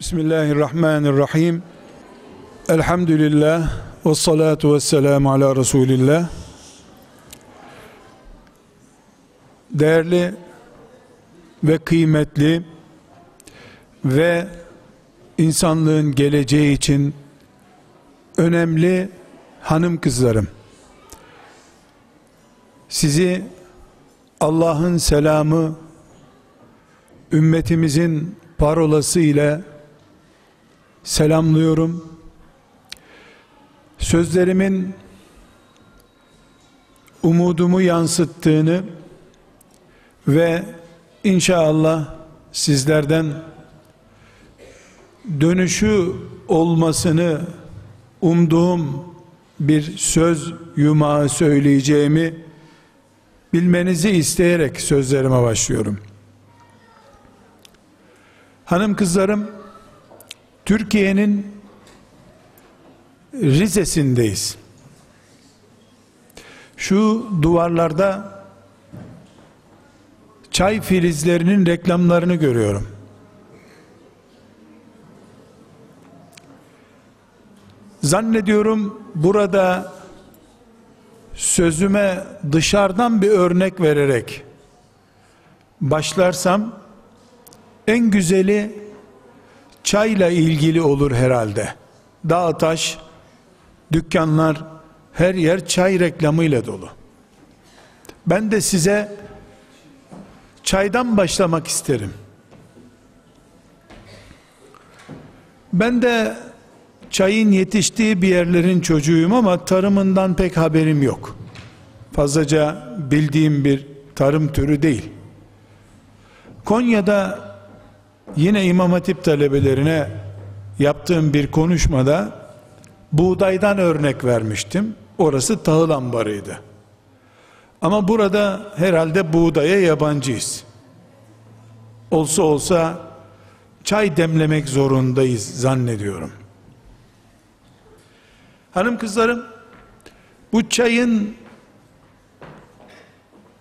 Bismillahirrahmanirrahim. Elhamdülillah ve salatu ve selamu ala Resulillah. Değerli ve kıymetli ve insanlığın geleceği için önemli hanım kızlarım. Sizi Allah'ın selamı ümmetimizin parolası ile selamlıyorum. Sözlerimin umudumu yansıttığını ve inşallah sizlerden dönüşü olmasını umduğum bir söz yumağı söyleyeceğimi bilmenizi isteyerek sözlerime başlıyorum. Hanım kızlarım Türkiye'nin Rize'sindeyiz. Şu duvarlarda çay filizlerinin reklamlarını görüyorum. Zannediyorum burada sözüme dışarıdan bir örnek vererek başlarsam en güzeli çayla ilgili olur herhalde. Dağ taş, dükkanlar, her yer çay reklamıyla dolu. Ben de size çaydan başlamak isterim. Ben de çayın yetiştiği bir yerlerin çocuğuyum ama tarımından pek haberim yok. Fazlaca bildiğim bir tarım türü değil. Konya'da yine İmam Hatip talebelerine yaptığım bir konuşmada buğdaydan örnek vermiştim. Orası tahıl ambarıydı. Ama burada herhalde buğdaya yabancıyız. Olsa olsa çay demlemek zorundayız zannediyorum. Hanım kızlarım bu çayın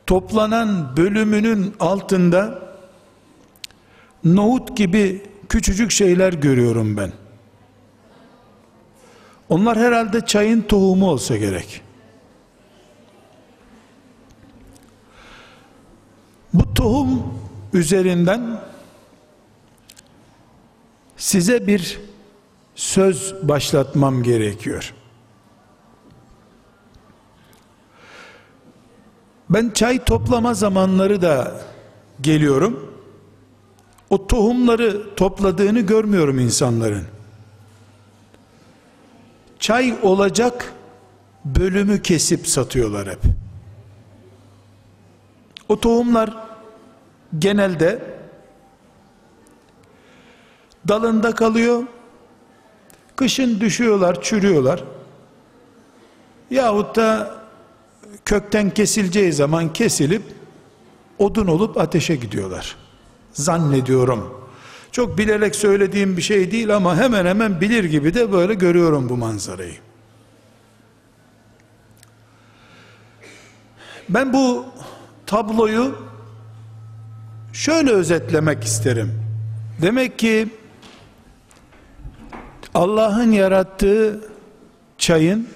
toplanan bölümünün altında nohut gibi küçücük şeyler görüyorum ben. Onlar herhalde çayın tohumu olsa gerek. Bu tohum üzerinden size bir söz başlatmam gerekiyor. Ben çay toplama zamanları da geliyorum. O tohumları topladığını görmüyorum insanların. Çay olacak bölümü kesip satıyorlar hep. O tohumlar genelde dalında kalıyor. Kışın düşüyorlar, çürüyorlar. Yahut da kökten kesileceği zaman kesilip odun olup ateşe gidiyorlar. Zannediyorum. Çok bilerek söylediğim bir şey değil ama hemen hemen bilir gibi de böyle görüyorum bu manzarayı. Ben bu tabloyu şöyle özetlemek isterim. Demek ki Allah'ın yarattığı çayın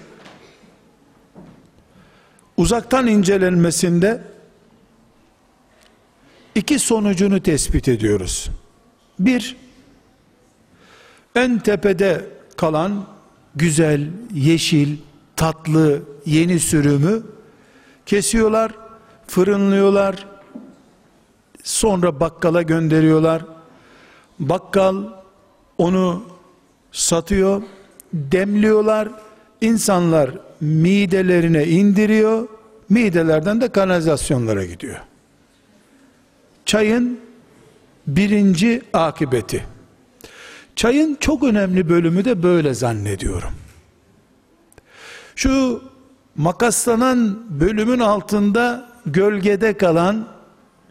uzaktan incelenmesinde iki sonucunu tespit ediyoruz. Bir, en tepede kalan güzel, yeşil, tatlı, yeni sürümü kesiyorlar, fırınlıyorlar, sonra bakkala gönderiyorlar. Bakkal onu satıyor, demliyorlar, insanlar midelerine indiriyor, midelerden de kanalizasyonlara gidiyor. Çayın birinci akıbeti. Çayın çok önemli bölümü de böyle zannediyorum. Şu makaslanan bölümün altında gölgede kalan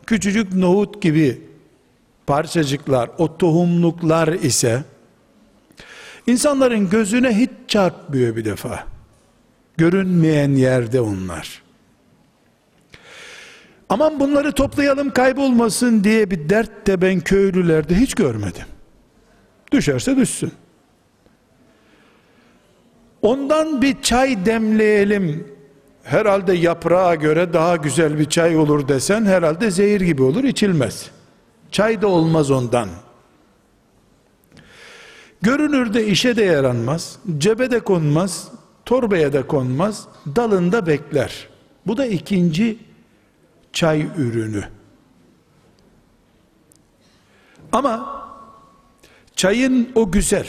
küçücük nohut gibi parçacıklar, o tohumluklar ise insanların gözüne hiç çarpmıyor bir defa. Görünmeyen yerde onlar. Aman bunları toplayalım kaybolmasın diye bir dert de ben köylülerde hiç görmedim. Düşerse düşsün. Ondan bir çay demleyelim. Herhalde yaprağa göre daha güzel bir çay olur desen herhalde zehir gibi olur içilmez. Çay da olmaz ondan. Görünürde işe de yaranmaz, cebe de konmaz, torbaya da konmaz, dalında bekler. Bu da ikinci çay ürünü. Ama çayın o güzel,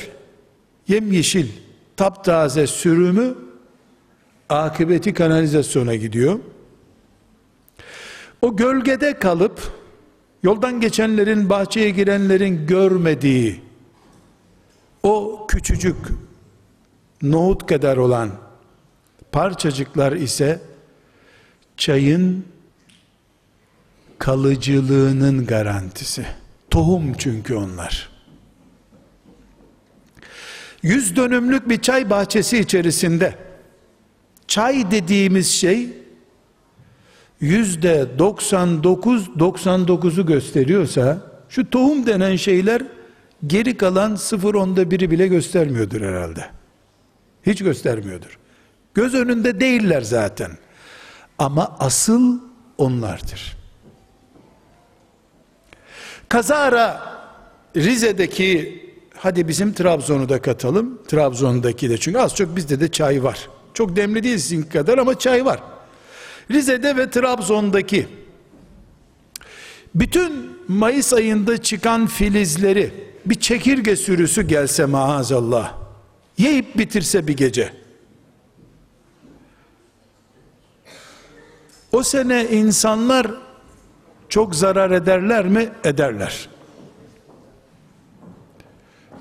yemyeşil, taptaze sürümü akıbeti kanalizasyona gidiyor. O gölgede kalıp yoldan geçenlerin, bahçeye girenlerin görmediği o küçücük nohut kadar olan parçacıklar ise çayın kalıcılığının garantisi. Tohum çünkü onlar. Yüz dönümlük bir çay bahçesi içerisinde çay dediğimiz şey yüzde 99 99'u gösteriyorsa şu tohum denen şeyler geri kalan sıfır onda biri bile göstermiyordur herhalde. Hiç göstermiyordur. Göz önünde değiller zaten. Ama asıl onlardır. Kazara Rize'deki hadi bizim Trabzon'u da katalım. Trabzon'daki de çünkü az çok bizde de çay var. Çok demli değil sizin kadar ama çay var. Rize'de ve Trabzon'daki bütün Mayıs ayında çıkan filizleri bir çekirge sürüsü gelse maazallah yiyip bitirse bir gece o sene insanlar çok zarar ederler mi? Ederler.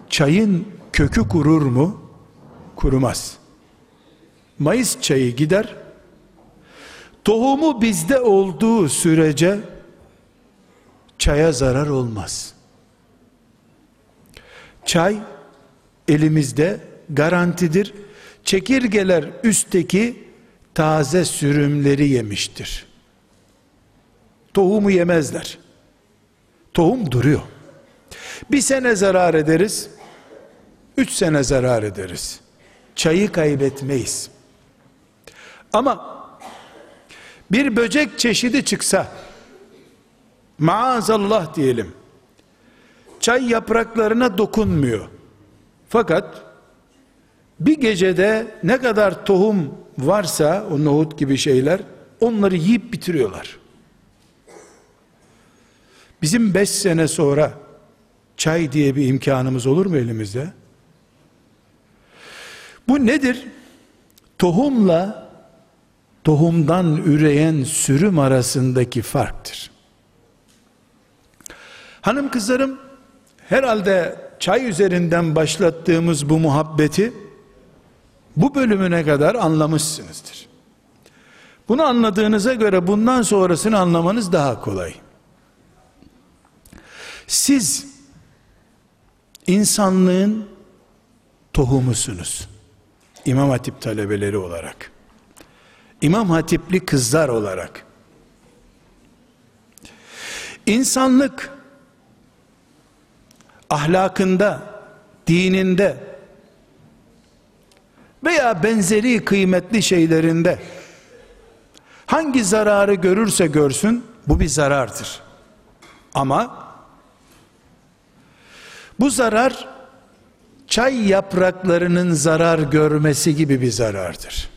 Çayın kökü kurur mu? Kurumaz. Mayıs çayı gider. Tohumu bizde olduğu sürece çaya zarar olmaz. Çay elimizde garantidir. Çekirgeler üstteki taze sürümleri yemiştir. Tohumu yemezler. Tohum duruyor. Bir sene zarar ederiz, üç sene zarar ederiz. Çayı kaybetmeyiz. Ama bir böcek çeşidi çıksa, maazallah diyelim, çay yapraklarına dokunmuyor. Fakat bir gecede ne kadar tohum varsa o nohut gibi şeyler onları yiyip bitiriyorlar. Bizim beş sene sonra çay diye bir imkanımız olur mu elimizde? Bu nedir? Tohumla tohumdan üreyen sürüm arasındaki farktır. Hanım kızlarım herhalde çay üzerinden başlattığımız bu muhabbeti bu bölümüne kadar anlamışsınızdır. Bunu anladığınıza göre bundan sonrasını anlamanız daha kolay. Siz insanlığın tohumusunuz. İmam Hatip talebeleri olarak. İmam Hatipli kızlar olarak. İnsanlık ahlakında, dininde veya benzeri kıymetli şeylerinde hangi zararı görürse görsün bu bir zarardır. Ama bu zarar çay yapraklarının zarar görmesi gibi bir zarardır.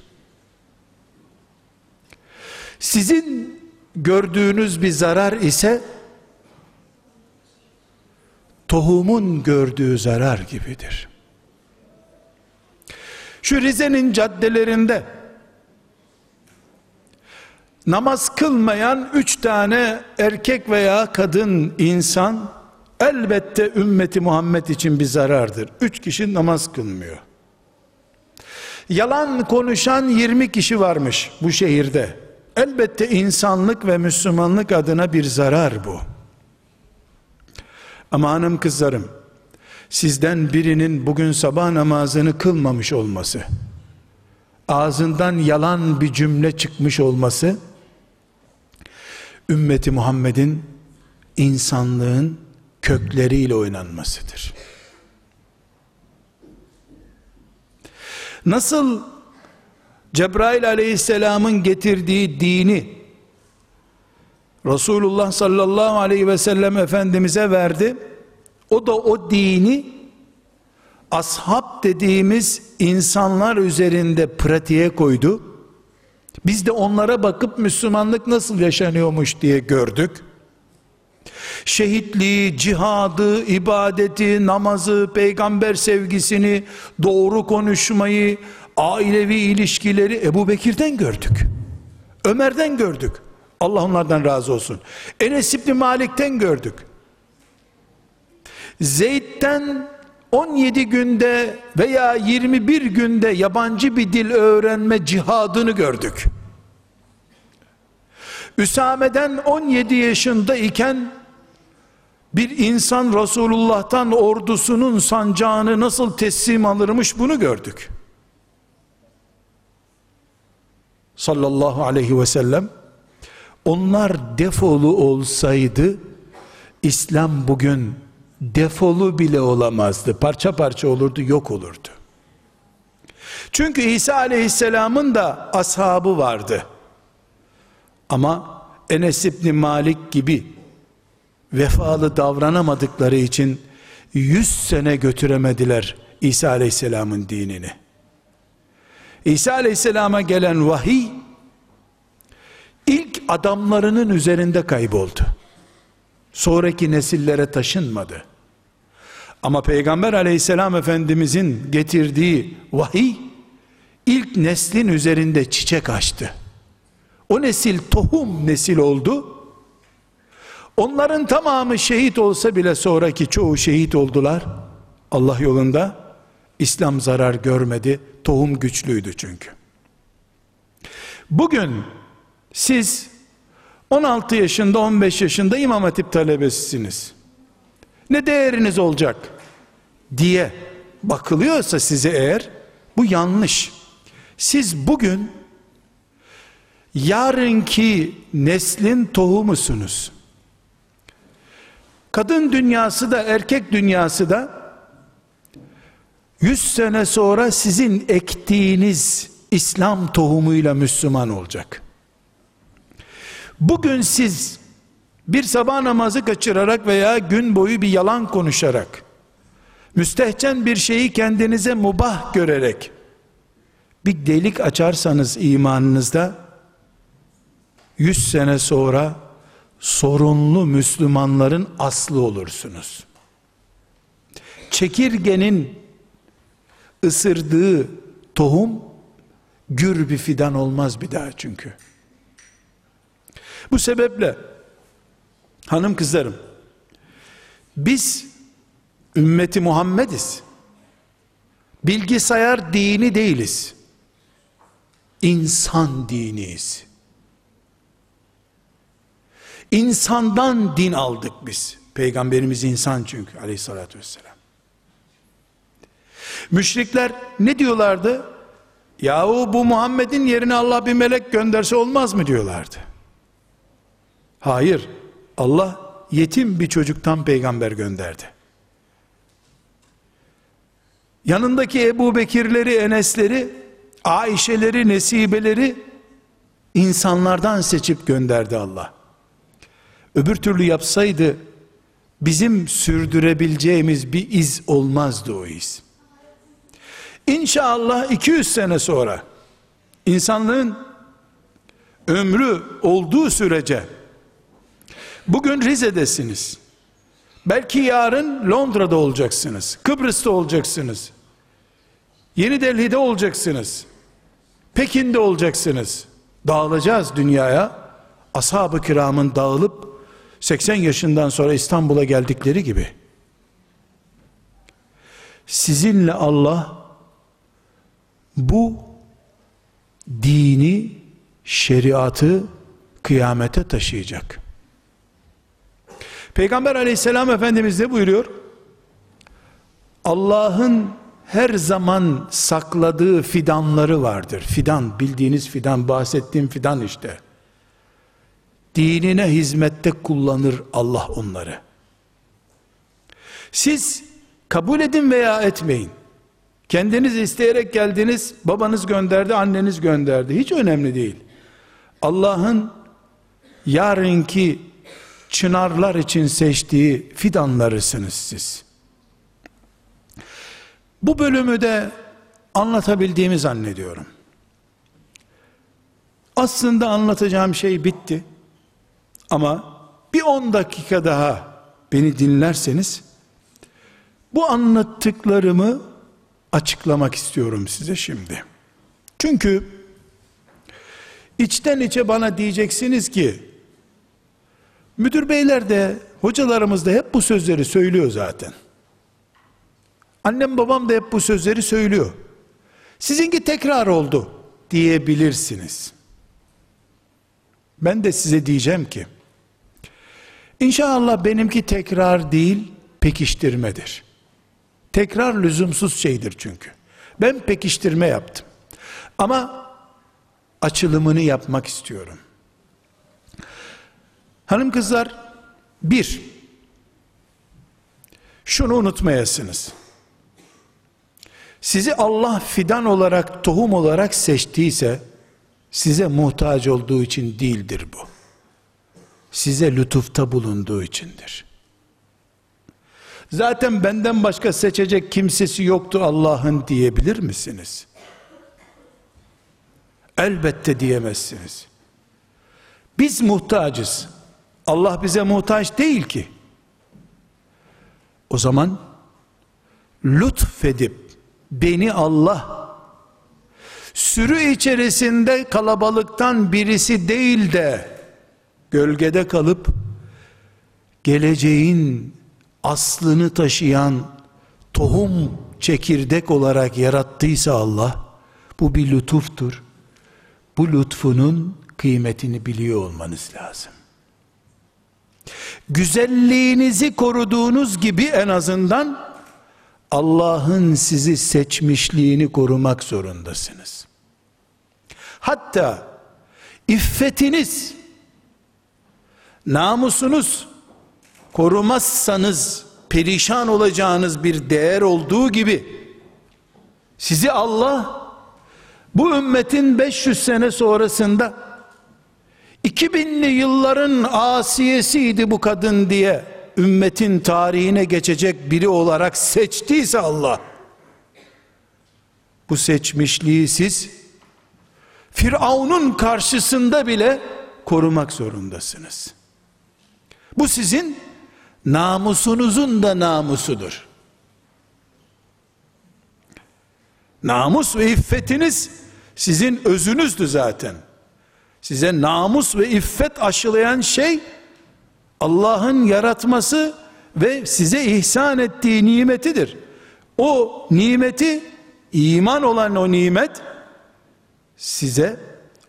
Sizin gördüğünüz bir zarar ise tohumun gördüğü zarar gibidir. Şu Rize'nin caddelerinde namaz kılmayan üç tane erkek veya kadın insan elbette ümmeti Muhammed için bir zarardır. Üç kişi namaz kılmıyor. Yalan konuşan 20 kişi varmış bu şehirde. Elbette insanlık ve Müslümanlık adına bir zarar bu. Ama hanım kızlarım, sizden birinin bugün sabah namazını kılmamış olması, ağzından yalan bir cümle çıkmış olması, ümmeti Muhammed'in insanlığın kökleriyle oynanmasıdır. Nasıl Cebrail aleyhisselamın getirdiği dini Resulullah sallallahu aleyhi ve sellem Efendimiz'e verdi. O da o dini ashab dediğimiz insanlar üzerinde pratiğe koydu. Biz de onlara bakıp Müslümanlık nasıl yaşanıyormuş diye gördük. Şehitliği, cihadı, ibadeti, namazı, peygamber sevgisini, doğru konuşmayı, ailevi ilişkileri Ebu Bekir'den gördük. Ömer'den gördük. Allah onlardan razı olsun. Enes İbni Malik'ten gördük. Zeyd'den 17 günde veya 21 günde yabancı bir dil öğrenme cihadını gördük. Üsame'den 17 yaşında iken bir insan Resulullah'tan ordusunun sancağını nasıl teslim alırmış bunu gördük. Sallallahu aleyhi ve sellem onlar defolu olsaydı İslam bugün defolu bile olamazdı. Parça parça olurdu, yok olurdu. Çünkü İsa aleyhisselamın da ashabı vardı. Ama Enes İbni Malik gibi vefalı davranamadıkları için yüz sene götüremediler İsa aleyhisselamın dinini. İsa aleyhisselama gelen vahiy ilk adamlarının üzerinde kayboldu. Sonraki nesillere taşınmadı. Ama Peygamber aleyhisselam efendimizin getirdiği vahiy ilk neslin üzerinde çiçek açtı. O nesil tohum nesil oldu. Onların tamamı şehit olsa bile sonraki çoğu şehit oldular. Allah yolunda İslam zarar görmedi. Tohum güçlüydü çünkü. Bugün siz 16 yaşında 15 yaşında İmam Hatip talebesisiniz. Ne değeriniz olacak diye bakılıyorsa size eğer bu yanlış. Siz bugün yarınki neslin tohumusunuz. Kadın dünyası da erkek dünyası da 100 sene sonra sizin ektiğiniz İslam tohumuyla Müslüman olacak. Bugün siz bir sabah namazı kaçırarak veya gün boyu bir yalan konuşarak müstehcen bir şeyi kendinize mubah görerek bir delik açarsanız imanınızda 100 sene sonra sorunlu Müslümanların aslı olursunuz. Çekirgenin ısırdığı tohum gür bir fidan olmaz bir daha çünkü. Bu sebeple hanım kızlarım biz ümmeti Muhammediz. Bilgisayar dini değiliz. İnsan diniyiz. İnsandan din aldık biz. Peygamberimiz insan çünkü aleyhissalatü vesselam. Müşrikler ne diyorlardı? Yahu bu Muhammed'in yerine Allah bir melek gönderse olmaz mı diyorlardı. Hayır. Allah yetim bir çocuktan peygamber gönderdi. Yanındaki Ebu Bekirleri, Enesleri, Ayşeleri, Nesibeleri insanlardan seçip gönderdi Allah. Öbür türlü yapsaydı bizim sürdürebileceğimiz bir iz olmazdı o iz. İnşallah 200 sene sonra insanlığın ömrü olduğu sürece bugün Rize'desiniz. Belki yarın Londra'da olacaksınız. Kıbrıs'ta olacaksınız. Yeni Delhi'de olacaksınız. Pekin'de olacaksınız. Dağılacağız dünyaya. Ashab-ı kiramın dağılıp 80 yaşından sonra İstanbul'a geldikleri gibi sizinle Allah bu dini şeriatı kıyamete taşıyacak. Peygamber aleyhisselam efendimiz ne buyuruyor? Allah'ın her zaman sakladığı fidanları vardır. Fidan bildiğiniz fidan bahsettiğim fidan işte dinine hizmette kullanır Allah onları. Siz kabul edin veya etmeyin. Kendiniz isteyerek geldiniz, babanız gönderdi, anneniz gönderdi. Hiç önemli değil. Allah'ın yarınki çınarlar için seçtiği fidanlarısınız siz. Bu bölümü de anlatabildiğimi zannediyorum. Aslında anlatacağım şey bitti. Ama bir 10 dakika daha beni dinlerseniz bu anlattıklarımı açıklamak istiyorum size şimdi. Çünkü içten içe bana diyeceksiniz ki müdür beyler de hocalarımız da hep bu sözleri söylüyor zaten. Annem babam da hep bu sözleri söylüyor. Sizinki tekrar oldu diyebilirsiniz. Ben de size diyeceğim ki İnşallah benimki tekrar değil, pekiştirmedir. Tekrar lüzumsuz şeydir çünkü. Ben pekiştirme yaptım. Ama açılımını yapmak istiyorum. Hanım kızlar, bir, şunu unutmayasınız. Sizi Allah fidan olarak, tohum olarak seçtiyse, size muhtaç olduğu için değildir bu size lütufta bulunduğu içindir. Zaten benden başka seçecek kimsesi yoktu Allah'ın diyebilir misiniz? Elbette diyemezsiniz. Biz muhtacız. Allah bize muhtaç değil ki. O zaman lütfedip beni Allah sürü içerisinde kalabalıktan birisi değil de gölgede kalıp geleceğin aslını taşıyan tohum çekirdek olarak yarattıysa Allah bu bir lütuftur. Bu lütfunun kıymetini biliyor olmanız lazım. Güzelliğinizi koruduğunuz gibi en azından Allah'ın sizi seçmişliğini korumak zorundasınız. Hatta iffetiniz namusunuz korumazsanız perişan olacağınız bir değer olduğu gibi sizi Allah bu ümmetin 500 sene sonrasında 2000'li yılların asiyesiydi bu kadın diye ümmetin tarihine geçecek biri olarak seçtiyse Allah bu seçmişliği siz Firavun'un karşısında bile korumak zorundasınız. Bu sizin namusunuzun da namusudur. Namus ve iffetiniz sizin özünüzdü zaten. Size namus ve iffet aşılayan şey Allah'ın yaratması ve size ihsan ettiği nimetidir. O nimeti iman olan o nimet size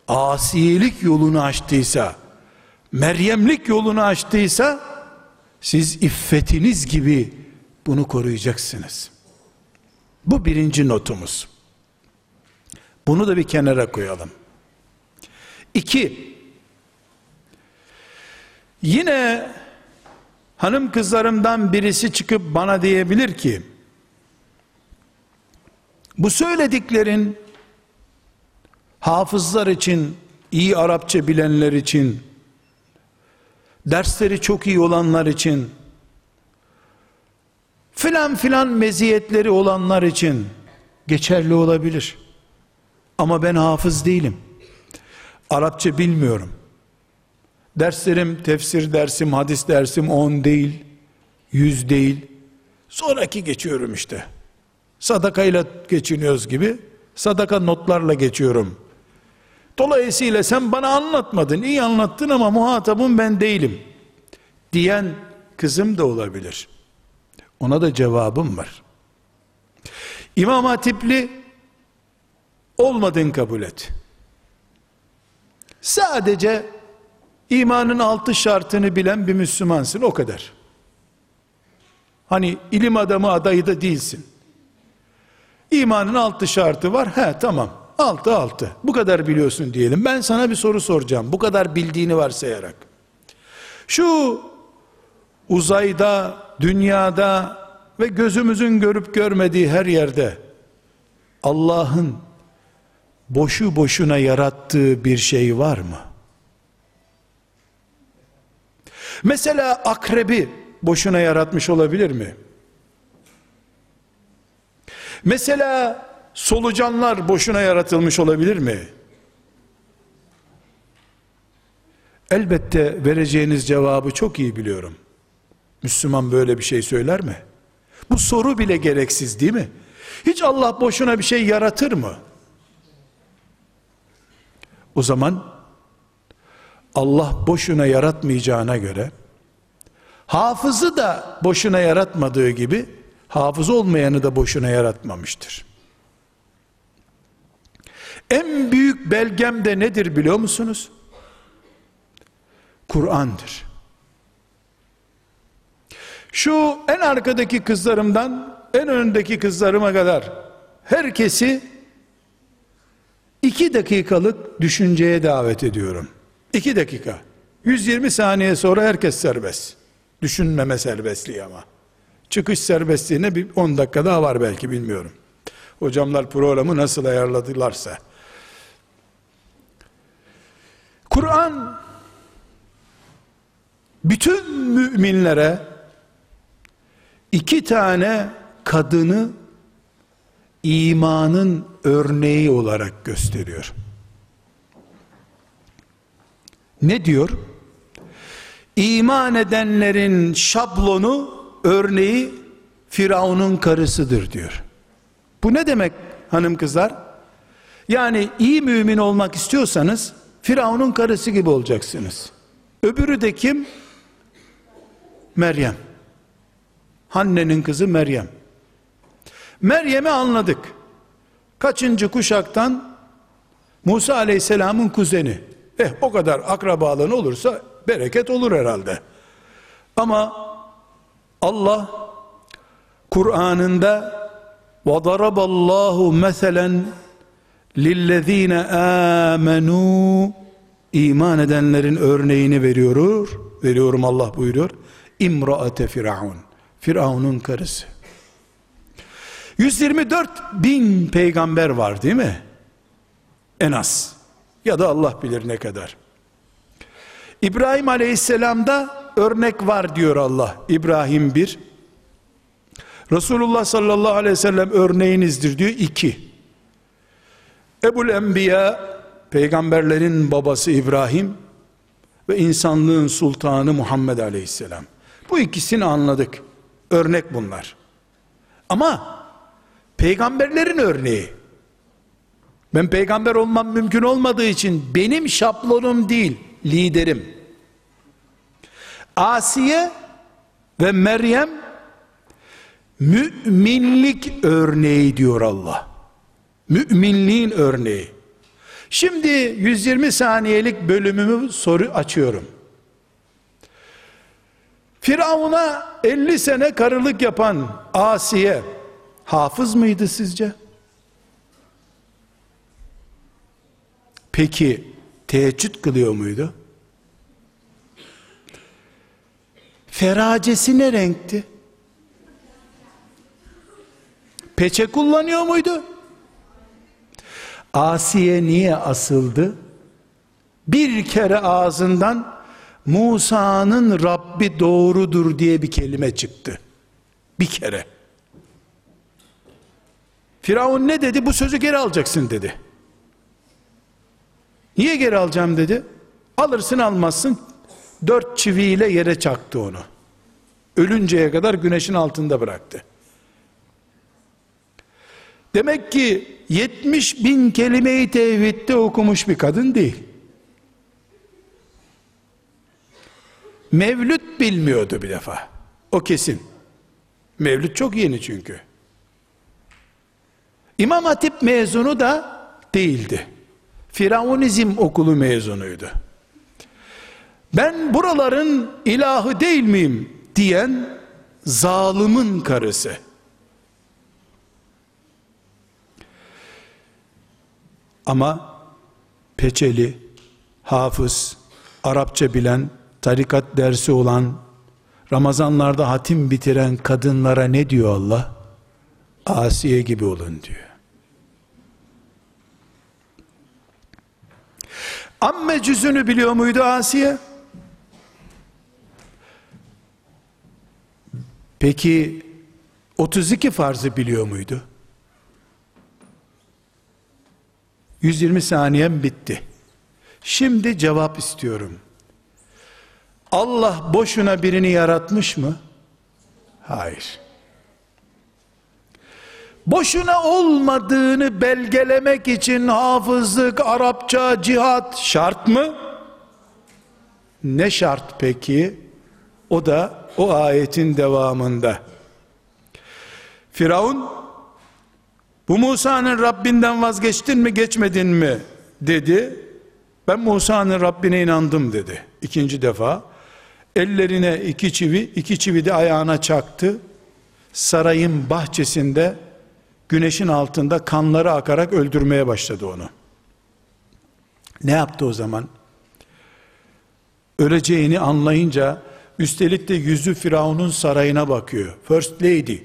asilik yolunu açtıysa Meryemlik yolunu açtıysa siz iffetiniz gibi bunu koruyacaksınız. Bu birinci notumuz. Bunu da bir kenara koyalım. İki, yine hanım kızlarımdan birisi çıkıp bana diyebilir ki, bu söylediklerin hafızlar için, iyi Arapça bilenler için, dersleri çok iyi olanlar için, filan filan meziyetleri olanlar için geçerli olabilir. Ama ben hafız değilim. Arapça bilmiyorum. Derslerim, tefsir dersim, hadis dersim on değil, yüz değil. Sonraki geçiyorum işte. Sadakayla geçiniyoruz gibi. Sadaka notlarla geçiyorum. Dolayısıyla sen bana anlatmadın, iyi anlattın ama muhatabım ben değilim. Diyen kızım da olabilir. Ona da cevabım var. İmam Hatipli olmadığın kabul et. Sadece imanın altı şartını bilen bir Müslümansın o kadar. Hani ilim adamı adayı da değilsin. İmanın altı şartı var. He tamam. Altı altı. Bu kadar biliyorsun diyelim. Ben sana bir soru soracağım. Bu kadar bildiğini varsayarak. Şu uzayda, dünyada ve gözümüzün görüp görmediği her yerde Allah'ın boşu boşuna yarattığı bir şey var mı? Mesela akrebi boşuna yaratmış olabilir mi? Mesela solucanlar boşuna yaratılmış olabilir mi? Elbette vereceğiniz cevabı çok iyi biliyorum. Müslüman böyle bir şey söyler mi? Bu soru bile gereksiz değil mi? Hiç Allah boşuna bir şey yaratır mı? O zaman Allah boşuna yaratmayacağına göre hafızı da boşuna yaratmadığı gibi hafız olmayanı da boşuna yaratmamıştır. En büyük belgem de nedir biliyor musunuz? Kur'an'dır. Şu en arkadaki kızlarımdan en öndeki kızlarıma kadar herkesi iki dakikalık düşünceye davet ediyorum. İki dakika. 120 saniye sonra herkes serbest. Düşünmeme serbestliği ama. Çıkış serbestliğine bir 10 dakika daha var belki bilmiyorum. Hocamlar programı nasıl ayarladılarsa. Kur'an bütün müminlere iki tane kadını imanın örneği olarak gösteriyor. Ne diyor? İman edenlerin şablonu, örneği Firavun'un karısıdır diyor. Bu ne demek hanım kızlar? Yani iyi mümin olmak istiyorsanız Firavun'un karısı gibi olacaksınız. Öbürü de kim? Meryem. Hanne'nin kızı Meryem. Meryem'i anladık. Kaçıncı kuşaktan? Musa aleyhisselamın kuzeni. Eh o kadar akrabalığın olursa bereket olur herhalde. Ama Allah Kur'an'ında وَضَرَبَ اللّٰهُ مَثَلًا لِلَّذ۪ينَ آمَنُوا iman edenlerin örneğini veriyor. Veriyorum Allah buyuruyor. İmraate Firavun. Firavun'un karısı. 124 bin peygamber var değil mi? En az. Ya da Allah bilir ne kadar. İbrahim aleyhisselamda örnek var diyor Allah. İbrahim bir. Resulullah sallallahu aleyhi ve sellem örneğinizdir diyor iki. Ebul Enbiya peygamberlerin babası İbrahim ve insanlığın sultanı Muhammed aleyhisselam. Bu ikisini anladık. Örnek bunlar. Ama peygamberlerin örneği. Ben peygamber olmam mümkün olmadığı için benim şablonum değil, liderim. Asiye ve Meryem müminlik örneği diyor Allah. Müminliğin örneği. Şimdi 120 saniyelik bölümümü soru açıyorum. Firavun'a 50 sene karılık yapan Asiye hafız mıydı sizce? Peki teheccüd kılıyor muydu? Feracesi ne renkti? Peçe kullanıyor muydu? Asiye niye asıldı? Bir kere ağzından Musa'nın Rabbi doğrudur diye bir kelime çıktı. Bir kere. Firavun ne dedi? Bu sözü geri alacaksın dedi. Niye geri alacağım dedi. Alırsın almazsın. Dört çiviyle yere çaktı onu. Ölünceye kadar güneşin altında bıraktı. Demek ki 70 bin kelimeyi tevhidde okumuş bir kadın değil. Mevlüt bilmiyordu bir defa. O kesin. Mevlüt çok yeni çünkü. İmam Hatip mezunu da değildi. Firavunizm okulu mezunuydu. Ben buraların ilahı değil miyim diyen zalimin karısı. Ama peçeli, hafız, Arapça bilen, tarikat dersi olan, Ramazanlarda hatim bitiren kadınlara ne diyor Allah? Asiye gibi olun diyor. Amme cüzünü biliyor muydu Asiye? Peki 32 farzı biliyor muydu? 120 saniyem bitti. Şimdi cevap istiyorum. Allah boşuna birini yaratmış mı? Hayır. Boşuna olmadığını belgelemek için hafızlık, Arapça, cihat şart mı? Ne şart peki? O da o ayetin devamında. Firavun bu Musa'nın Rabbinden vazgeçtin mi geçmedin mi dedi. Ben Musa'nın Rabbine inandım dedi. İkinci defa ellerine iki çivi, iki çivi de ayağına çaktı. Sarayın bahçesinde güneşin altında kanları akarak öldürmeye başladı onu. Ne yaptı o zaman? Öleceğini anlayınca üstelik de yüzü Firavun'un sarayına bakıyor. First Lady,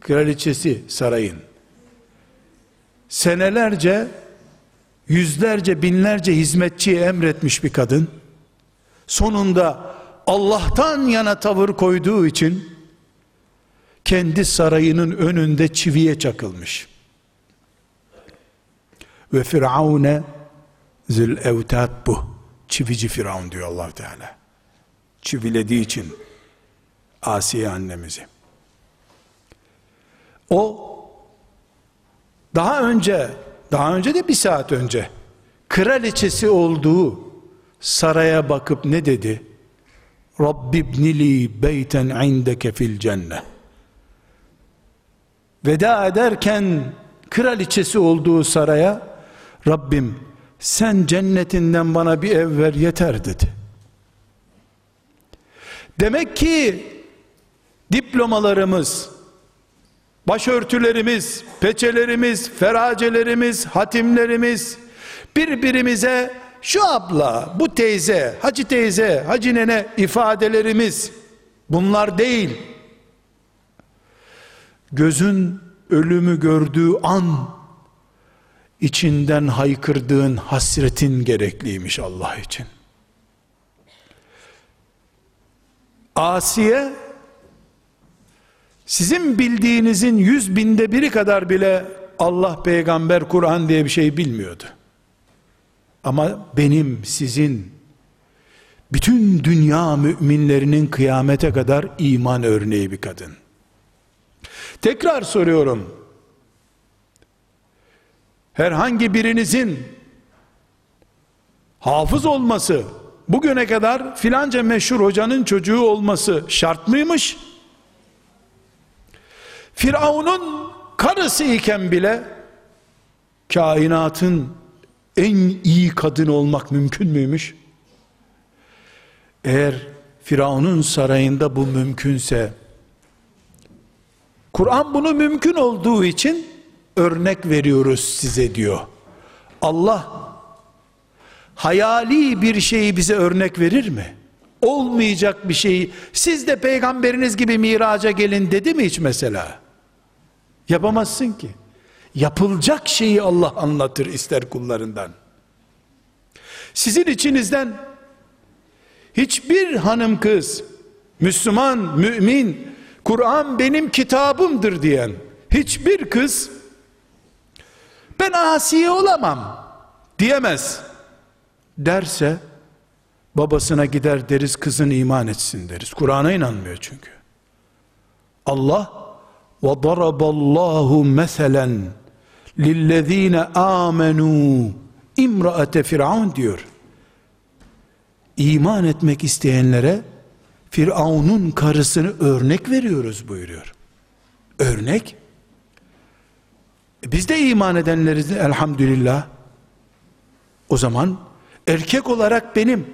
kraliçesi sarayın. Senelerce, yüzlerce, binlerce hizmetçiye emretmiş bir kadın. Sonunda Allah'tan yana tavır koyduğu için kendi sarayının önünde çiviye çakılmış. Ve Firavune zül evtat bu. Çivici Firavun diyor allah Teala. Çivilediği için Asiye annemizi. O daha önce, daha önce de bir saat önce kraliçesi olduğu saraya bakıp ne dedi? Rabbi ibnili beyten indeke fil cennet veda ederken kraliçesi olduğu saraya Rabbim sen cennetinden bana bir ev ver yeter dedi. Demek ki diplomalarımız, başörtülerimiz, peçelerimiz, feracelerimiz, hatimlerimiz birbirimize şu abla, bu teyze, hacı teyze, hacı nene ifadelerimiz bunlar değil gözün ölümü gördüğü an içinden haykırdığın hasretin gerekliymiş Allah için. Asiye sizin bildiğinizin yüz binde biri kadar bile Allah peygamber Kur'an diye bir şey bilmiyordu. Ama benim sizin bütün dünya müminlerinin kıyamete kadar iman örneği bir kadın. Tekrar soruyorum. Herhangi birinizin hafız olması, bugüne kadar filanca meşhur hocanın çocuğu olması şart mıymış? Firavun'un karısı iken bile kainatın en iyi kadın olmak mümkün müymüş? Eğer Firavun'un sarayında bu mümkünse Kur'an bunu mümkün olduğu için örnek veriyoruz size diyor. Allah hayali bir şeyi bize örnek verir mi? Olmayacak bir şeyi siz de peygamberiniz gibi miraca gelin dedi mi hiç mesela? Yapamazsın ki. Yapılacak şeyi Allah anlatır ister kullarından. Sizin içinizden hiçbir hanım kız, Müslüman, mümin Kur'an benim kitabımdır diyen hiçbir kız ben asiye olamam diyemez derse babasına gider deriz kızın iman etsin deriz. Kur'an'a inanmıyor çünkü. Allah ve daraballahu meselen lillezine amenu imraate firavun diyor. İman etmek isteyenlere Firavun'un karısını örnek veriyoruz buyuruyor. Örnek. Biz de iman edenleriz elhamdülillah. O zaman erkek olarak benim,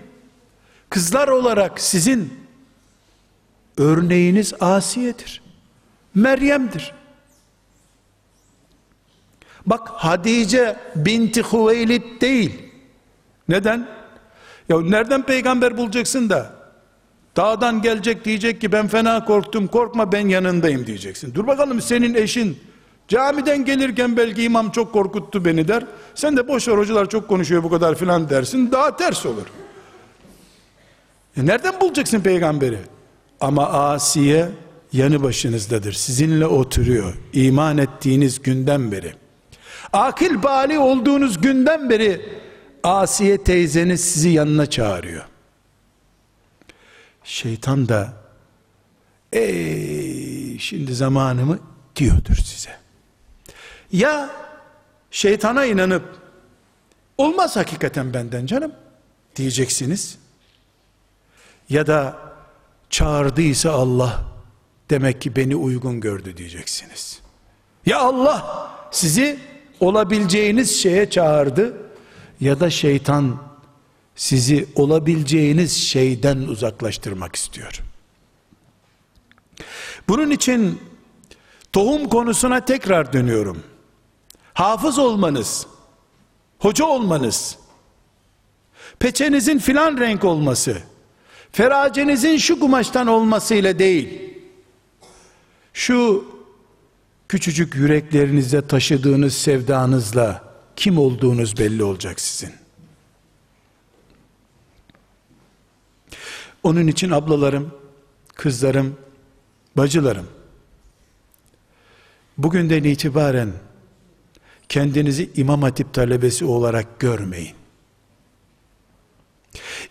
kızlar olarak sizin örneğiniz Asiye'dir. Meryem'dir. Bak Hadice binti Hüveylid değil. Neden? Ya nereden peygamber bulacaksın da Dağdan gelecek diyecek ki ben fena korktum korkma ben yanındayım diyeceksin. Dur bakalım senin eşin Camiden gelirken belki imam çok korkuttu beni der. Sen de boş ver hocalar çok konuşuyor bu kadar filan dersin. Daha ters olur. E nereden bulacaksın peygamberi? Ama Asiye yanı başınızdadır. Sizinle oturuyor. İman ettiğiniz günden beri. Akil bali olduğunuz günden beri Asiye teyzeniz sizi yanına çağırıyor. Şeytan da ey şimdi zamanı mı diyordur size. Ya şeytana inanıp olmaz hakikaten benden canım diyeceksiniz. Ya da çağırdıysa Allah demek ki beni uygun gördü diyeceksiniz. Ya Allah sizi olabileceğiniz şeye çağırdı ya da şeytan sizi olabileceğiniz şeyden uzaklaştırmak istiyor. Bunun için tohum konusuna tekrar dönüyorum. Hafız olmanız, hoca olmanız, peçenizin filan renk olması, feracenizin şu kumaştan olmasıyla değil, şu küçücük yüreklerinizde taşıdığınız sevdanızla kim olduğunuz belli olacak sizin. Onun için ablalarım, kızlarım, bacılarım, bugünden itibaren kendinizi İmam Hatip talebesi olarak görmeyin.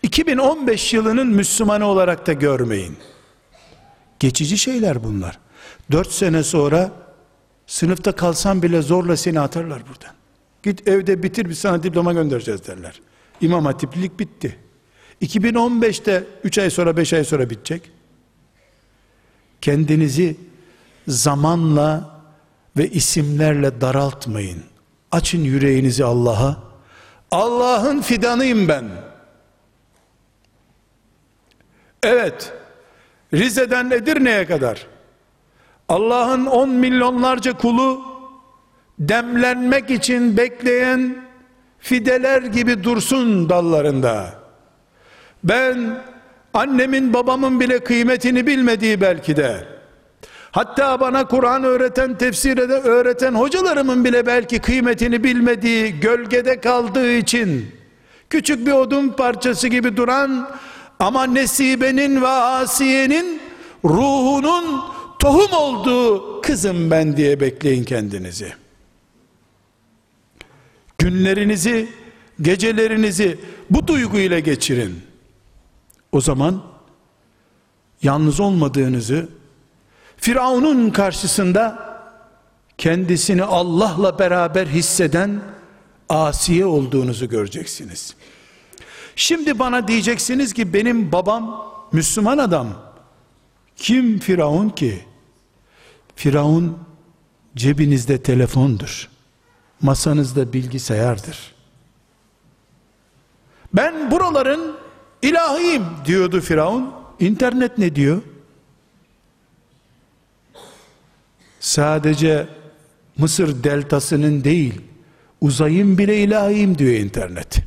2015 yılının Müslümanı olarak da görmeyin. Geçici şeyler bunlar. 4 sene sonra sınıfta kalsan bile zorla seni atarlar buradan. Git evde bitir bir sana diploma göndereceğiz derler. İmam hatiplilik bitti. 2015'te 3 ay sonra 5 ay sonra bitecek. Kendinizi zamanla ve isimlerle daraltmayın. Açın yüreğinizi Allah'a. Allah'ın fidanıyım ben. Evet. Rize'den Edirne'ye kadar Allah'ın on milyonlarca kulu demlenmek için bekleyen fideler gibi dursun dallarında. Ben annemin babamın bile kıymetini bilmediği belki de hatta bana Kur'an öğreten tefsirde öğreten hocalarımın bile belki kıymetini bilmediği gölgede kaldığı için küçük bir odun parçası gibi duran ama Nesibe'nin ve Asiye'nin ruhunun tohum olduğu kızım ben diye bekleyin kendinizi günlerinizi, gecelerinizi bu duyguyla geçirin. O zaman yalnız olmadığınızı Firavun'un karşısında kendisini Allah'la beraber hisseden asiye olduğunuzu göreceksiniz. Şimdi bana diyeceksiniz ki benim babam Müslüman adam. Kim Firavun ki? Firavun cebinizde telefondur masanızda bilgisayardır. Ben buraların ilahiyim diyordu Firavun. İnternet ne diyor? Sadece Mısır deltasının değil, uzayın bile ilahiyim diyor internet.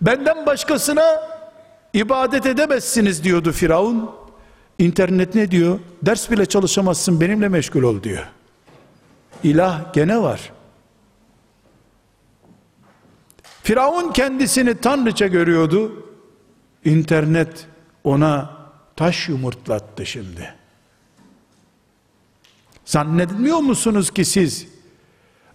Benden başkasına ibadet edemezsiniz diyordu Firavun. İnternet ne diyor? Ders bile çalışamazsın benimle meşgul ol diyor. İlah gene var. Firavun kendisini tanrıça görüyordu. İnternet ona taş yumurtlattı şimdi. Zannetmiyor musunuz ki siz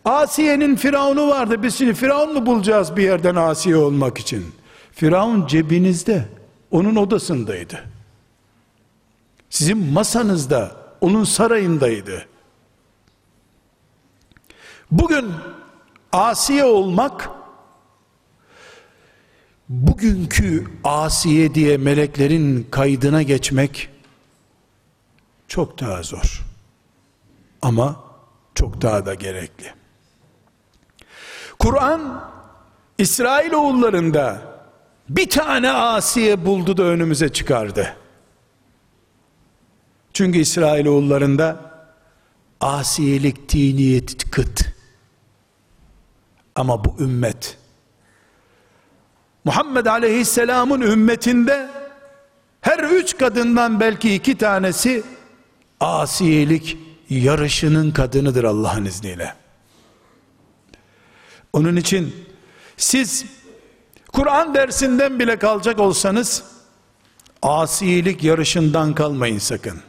Asiye'nin Firavun'u vardı. Biz şimdi Firavun mu bulacağız bir yerden Asiye olmak için? Firavun cebinizde. Onun odasındaydı. Sizin masanızda, onun sarayındaydı. Bugün asiye olmak bugünkü asiye diye meleklerin kaydına geçmek çok daha zor. Ama çok daha da gerekli. Kur'an İsrail oğullarında bir tane asiye buldu da önümüze çıkardı. Çünkü İsrail oğullarında asiyelik diniyet kıt. Ama bu ümmet Muhammed Aleyhisselam'ın ümmetinde her üç kadından belki iki tanesi asiyelik yarışının kadınıdır Allah'ın izniyle. Onun için siz Kur'an dersinden bile kalacak olsanız asilik yarışından kalmayın sakın.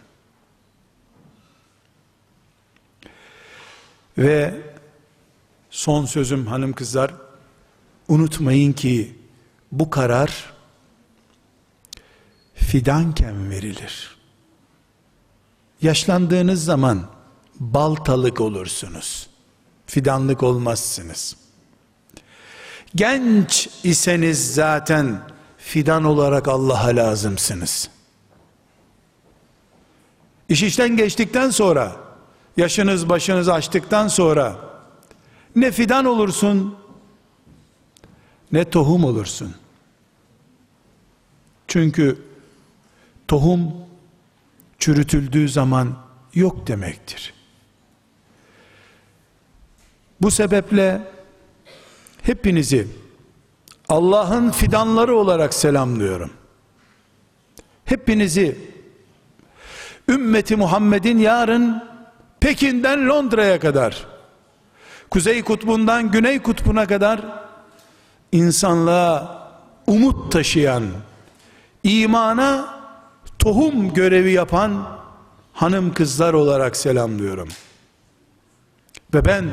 Ve son sözüm hanım kızlar unutmayın ki bu karar fidanken verilir. Yaşlandığınız zaman baltalık olursunuz. Fidanlık olmazsınız. Genç iseniz zaten fidan olarak Allah'a lazımsınız. İş işten geçtikten sonra, yaşınız başınız açtıktan sonra, ne fidan olursun, ne tohum olursun. Çünkü tohum çürütüldüğü zaman yok demektir. Bu sebeple hepinizi Allah'ın fidanları olarak selamlıyorum. Hepinizi ümmeti Muhammed'in yarın Pekin'den Londra'ya kadar Kuzey kutbundan Güney kutbuna kadar insanlığa umut taşıyan imana tohum görevi yapan hanım kızlar olarak selamlıyorum. Ve ben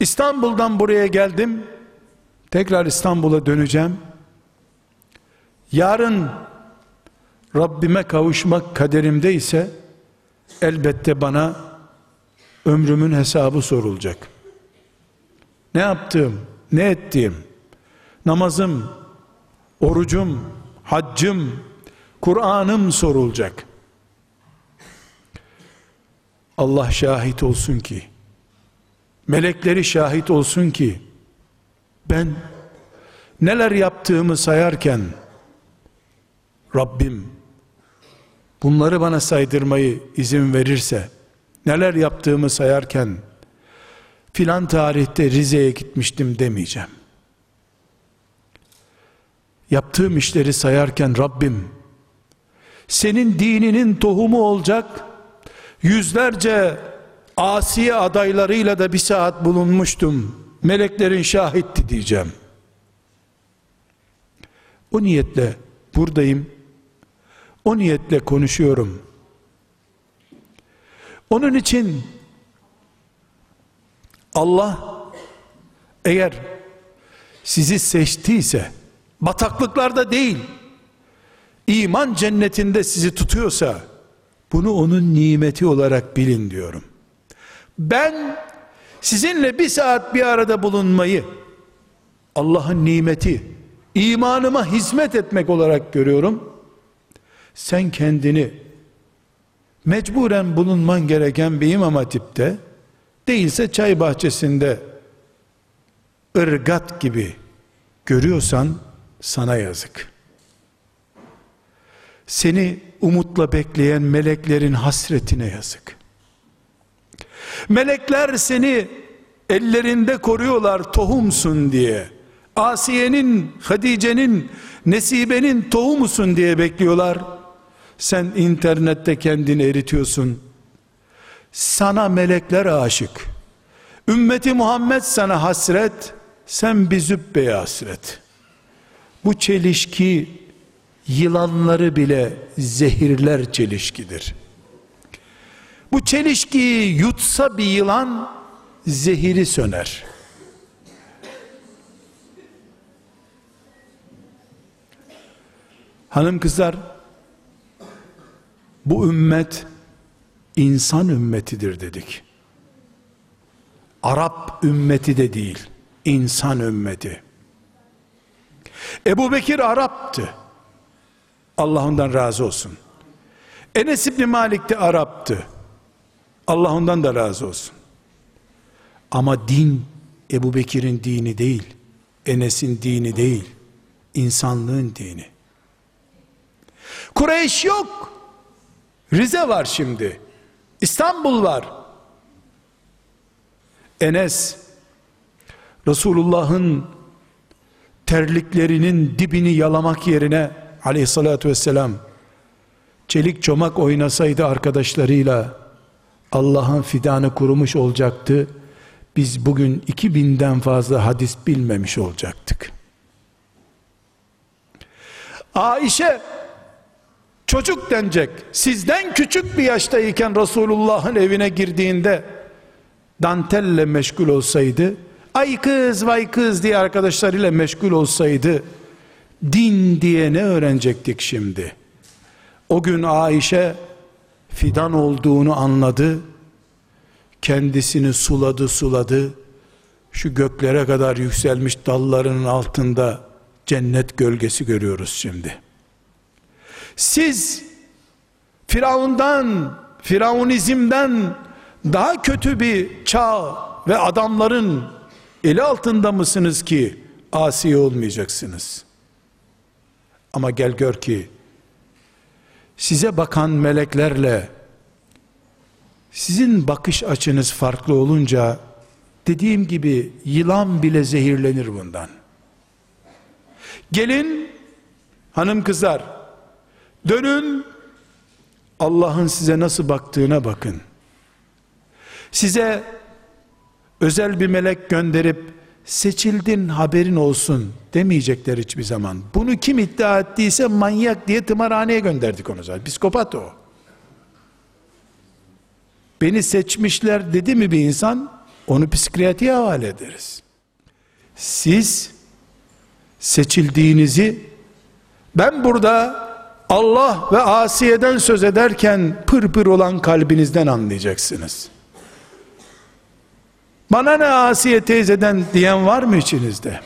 İstanbul'dan buraya geldim. Tekrar İstanbul'a döneceğim. Yarın Rabbime kavuşmak kaderimde ise elbette bana ömrümün hesabı sorulacak. Ne yaptım, ne ettiğim, namazım, orucum, haccım, Kur'an'ım sorulacak. Allah şahit olsun ki, melekleri şahit olsun ki, ben neler yaptığımı sayarken, Rabbim, bunları bana saydırmayı izin verirse, neler yaptığımı sayarken, filan tarihte Rize'ye gitmiştim demeyeceğim. Yaptığım işleri sayarken Rabbim, senin dininin tohumu olacak, yüzlerce asiye adaylarıyla da bir saat bulunmuştum, meleklerin şahitti diyeceğim. O niyetle buradayım, o niyetle konuşuyorum. Onun için Allah eğer sizi seçtiyse bataklıklarda değil iman cennetinde sizi tutuyorsa bunu onun nimeti olarak bilin diyorum. Ben sizinle bir saat bir arada bulunmayı Allah'ın nimeti imanıma hizmet etmek olarak görüyorum. Sen kendini mecburen bulunman gereken bir imam hatipte değilse çay bahçesinde ırgat gibi görüyorsan sana yazık. Seni umutla bekleyen meleklerin hasretine yazık. Melekler seni ellerinde koruyorlar tohumsun diye. Asiye'nin, Hadice'nin, Nesibe'nin tohumusun diye bekliyorlar. Sen internette kendini eritiyorsun. Sana melekler aşık. Ümmeti Muhammed sana hasret, sen bir zübbeye hasret. Bu çelişki yılanları bile zehirler çelişkidir. Bu çelişkiyi yutsa bir yılan zehiri söner. Hanım kızlar bu ümmet insan ümmetidir dedik. Arap ümmeti de değil, insan ümmeti. Ebu Bekir Arap'tı. Allah ondan razı olsun. Enes İbni Malik de Arap'tı. Allah ondan da razı olsun. Ama din Ebu Bekir'in dini değil, Enes'in dini değil, insanlığın dini. Kureyş yok. Rize var şimdi. İstanbul var. Enes Resulullah'ın terliklerinin dibini yalamak yerine aleyhissalatü vesselam çelik çomak oynasaydı arkadaşlarıyla Allah'ın fidanı kurumuş olacaktı. Biz bugün 2000'den fazla hadis bilmemiş olacaktık. Ayşe çocuk denecek. Sizden küçük bir yaştayken Resulullah'ın evine girdiğinde dantelle meşgul olsaydı, ay kız vay kız diye arkadaşlarıyla meşgul olsaydı, din diye ne öğrenecektik şimdi? O gün Ayşe fidan olduğunu anladı, kendisini suladı suladı, şu göklere kadar yükselmiş dallarının altında cennet gölgesi görüyoruz şimdi. Siz Firavundan, Firavunizmden daha kötü bir çağ ve adamların eli altında mısınız ki asi olmayacaksınız? Ama gel gör ki size bakan meleklerle sizin bakış açınız farklı olunca dediğim gibi yılan bile zehirlenir bundan. Gelin hanım kızlar dönün Allah'ın size nasıl baktığına bakın. Size özel bir melek gönderip seçildin haberin olsun demeyecekler hiçbir zaman. Bunu kim iddia ettiyse manyak diye tımarhaneye gönderdik onu zaten. Psikopat o. Beni seçmişler dedi mi bir insan onu psikiyatriye havale ederiz. Siz seçildiğinizi ben burada Allah ve Asiye'den söz ederken pır pır olan kalbinizden anlayacaksınız. Bana ne Asiye teyzeden diyen var mı içinizde?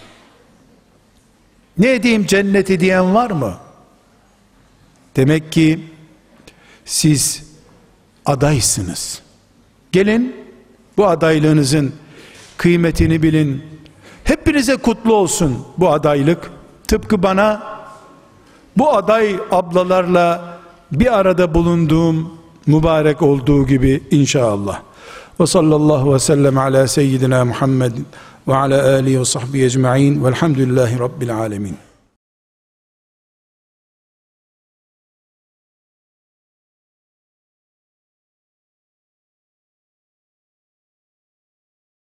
Ne edeyim cenneti diyen var mı? Demek ki siz adaysınız. Gelin bu adaylığınızın kıymetini bilin. Hepinize kutlu olsun bu adaylık. Tıpkı bana bu aday ablalarla bir arada bulunduğum mübarek olduğu gibi inşallah. Ve sallallahu ve sellem ala seyyidina Muhammed ve ala alihi ve sahbihi ecma'in velhamdülillahi rabbil alemin.